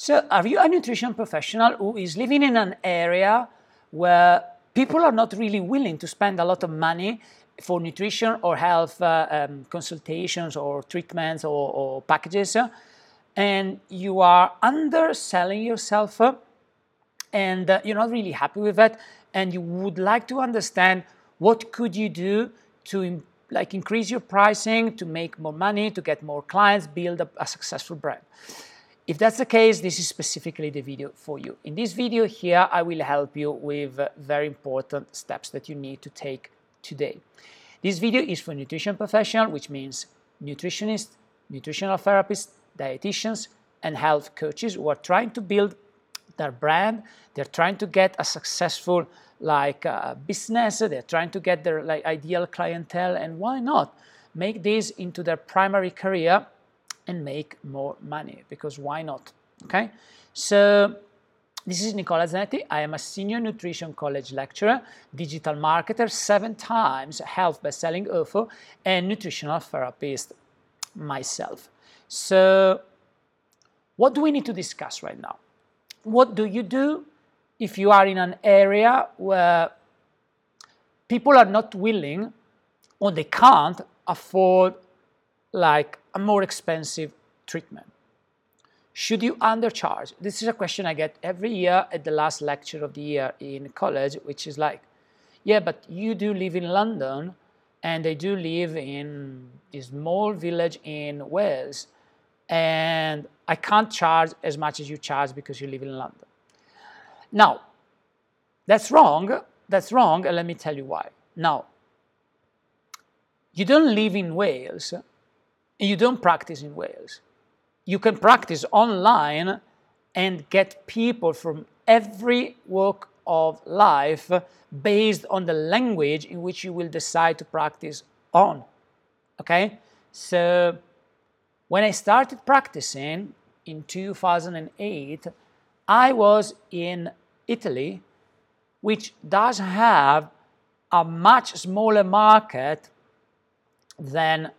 So, are you a nutrition professional who is living in an area where people are not really willing to spend a lot of money for nutrition or health uh, um, consultations or treatments or, or packages, and you are underselling yourself, and uh, you're not really happy with that, and you would like to understand what could you do to like increase your pricing to make more money, to get more clients, build a, a successful brand. If that's the case, this is specifically the video for you. In this video here, I will help you with very important steps that you need to take today. This video is for nutrition professional, which means nutritionists, nutritional therapists, dietitians, and health coaches who are trying to build their brand. They're trying to get a successful like uh, business. They're trying to get their like ideal clientele, and why not make this into their primary career and make more money? Because why not? Okay, so. This is Nicola Zanetti. I am a senior nutrition college lecturer, digital marketer, seven times health best-selling author, and nutritional therapist myself. So, what do we need to discuss right now? What do you do if you are in an area where people are not willing or they can't afford like a more expensive treatment? Should you undercharge? This is a question I get every year at the last lecture of the year in college, which is like, yeah, but you do live in London and they do live in a small village in Wales, and I can't charge as much as you charge because you live in London. Now, that's wrong. That's wrong, and let me tell you why. Now, you don't live in Wales and you don't practice in Wales. You can practice online and get people from every walk of life based on the language in which you will decide to practice on. Okay? So, when I started practicing in 2008, I was in Italy, which does have a much smaller market than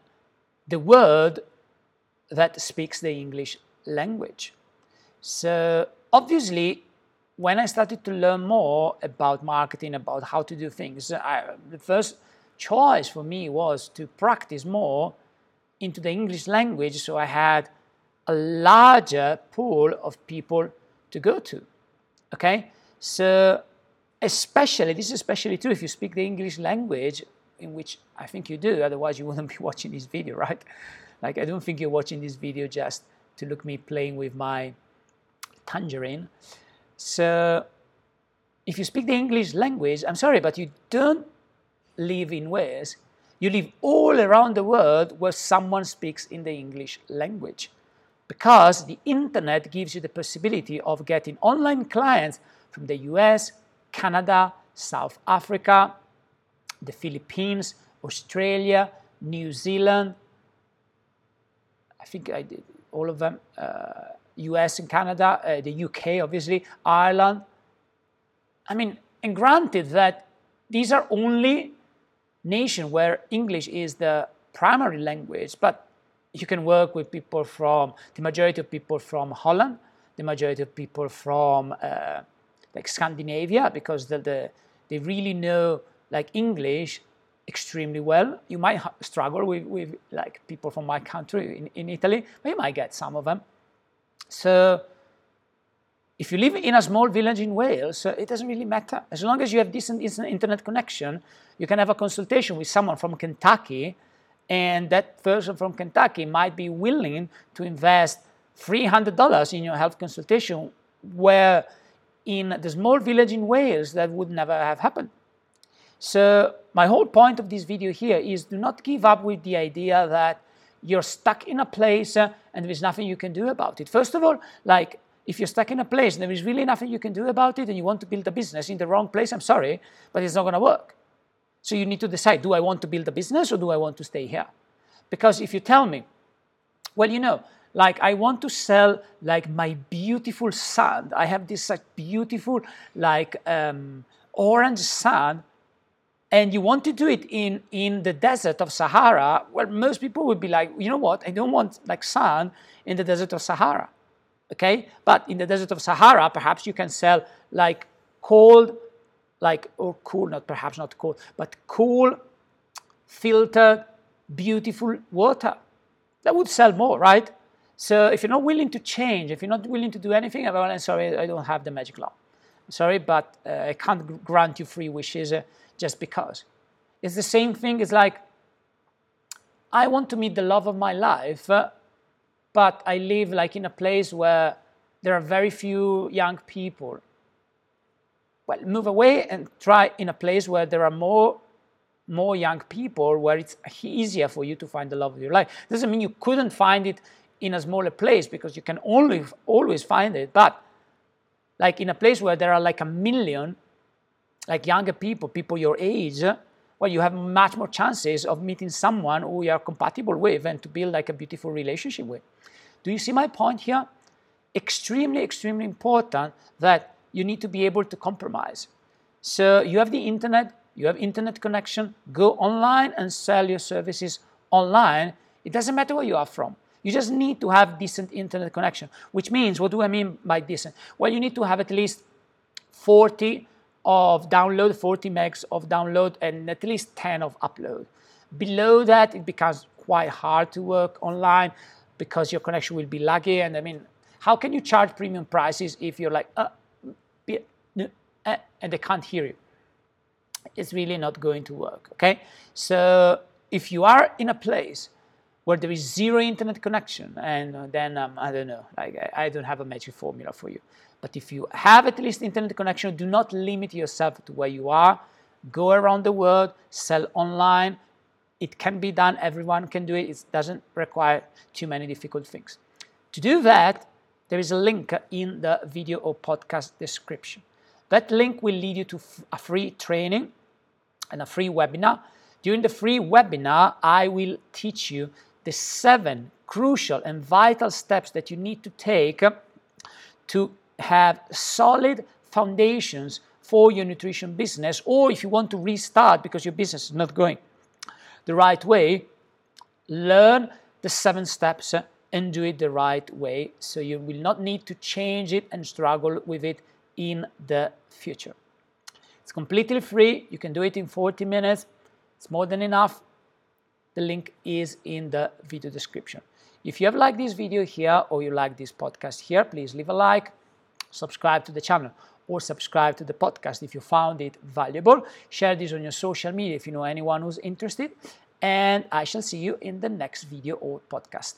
the world that speaks the English language. So, obviously, when I started to learn more about marketing, about how to do things, I, the first choice for me was to practice more into the English language so I had a larger pool of people to go to. Okay? So, especially, this is especially true if you speak the English language, in which I think you do, otherwise, you wouldn't be watching this video, right? Like, I don't think you're watching this video just to look me playing with my tangerine. So, if you speak the English language, I'm sorry, but you don't live in Wales. You live all around the world where someone speaks in the English language because the internet gives you the possibility of getting online clients from the US, Canada, South Africa, the Philippines, Australia, New Zealand. I think I did all of them. Uh, US and Canada, uh, the UK, obviously, Ireland. I mean, and granted that these are only nations where English is the primary language, but you can work with people from the majority of people from Holland, the majority of people from uh, like Scandinavia, because the, the, they really know like English extremely well. You might struggle with, with like people from my country in, in Italy, but you might get some of them. So if you live in a small village in Wales, it doesn't really matter. As long as you have decent internet connection, you can have a consultation with someone from Kentucky and that person from Kentucky might be willing to invest $300 in your health consultation, where in the small village in Wales that would never have happened. So, my whole point of this video here is do not give up with the idea that you're stuck in a place uh, and there is nothing you can do about it. First of all, like if you're stuck in a place and there is really nothing you can do about it and you want to build a business in the wrong place, I'm sorry, but it's not going to work. So you need to decide do I want to build a business or do I want to stay here? Because if you tell me, well, you know, like I want to sell like my beautiful sand. I have this like beautiful like um, orange sand, and you want to do it in in the desert of Sahara. Well, most people would be like, you know what? I don't want like sand in the desert of Sahara. Okay, but in the desert of Sahara, perhaps you can sell like cold, like or cool, not perhaps not cold, but cool, filtered, beautiful water. That would sell more, right? So if you're not willing to change, if you're not willing to do anything, well, I'm sorry, I don't have the magic law. Sorry, but uh, I can't grant you free wishes uh, just because. It's the same thing. It's like I want to meet the love of my life, uh, but I live like in a place where there are very few young people. Well, move away and try in a place where there are more more young people where it's easier for you to find the love of your life. Doesn't mean you couldn't find it in a smaller place because you can only always find it, but like in a place where there are like a million like younger people, people your age, well, you have much more chances of meeting someone who you are compatible with and to build like a beautiful relationship with. Do you see my point here? Extremely, extremely important that you need to be able to compromise. So you have the internet, you have internet connection, go online and sell your services online. It doesn't matter where you are from. You just need to have decent internet connection, which means, what do I mean by decent? Well, you need to have at least 40 of download, 40 megs of download, and at least 10 of upload. Below that, it becomes quite hard to work online because your connection will be laggy. And I mean, how can you charge premium prices if you're like, uh, uh, and they can't hear you? it's really not going to work. Okay, so if you are in a place where there is zero internet connection, and then um, I don't know, like I, I don't have a magic formula for you. But if you have at least internet connection, do not limit yourself to where you are. Go around the world, sell online. It can be done. Everyone can do it. It doesn't require too many difficult things. To do that, there is a link in the video or podcast description. That link will lead you to a free training and a free webinar. During the free webinar, I will teach you the seven crucial and vital steps that you need to take to have solid foundations for your nutrition business, or if you want to restart because your business is not going the right way, learn the seven steps and do it the right way so you will not need to change it and struggle with it in the future. It's completely free. You can do it in 40 minutes. It's more than enough. The link is in the video description. If you have liked this video here or you like this podcast here, please leave a like, subscribe to the channel or subscribe to the podcast if you found it valuable. Share this on your social media if you know anyone who's interested. And I shall see you in the next video or podcast.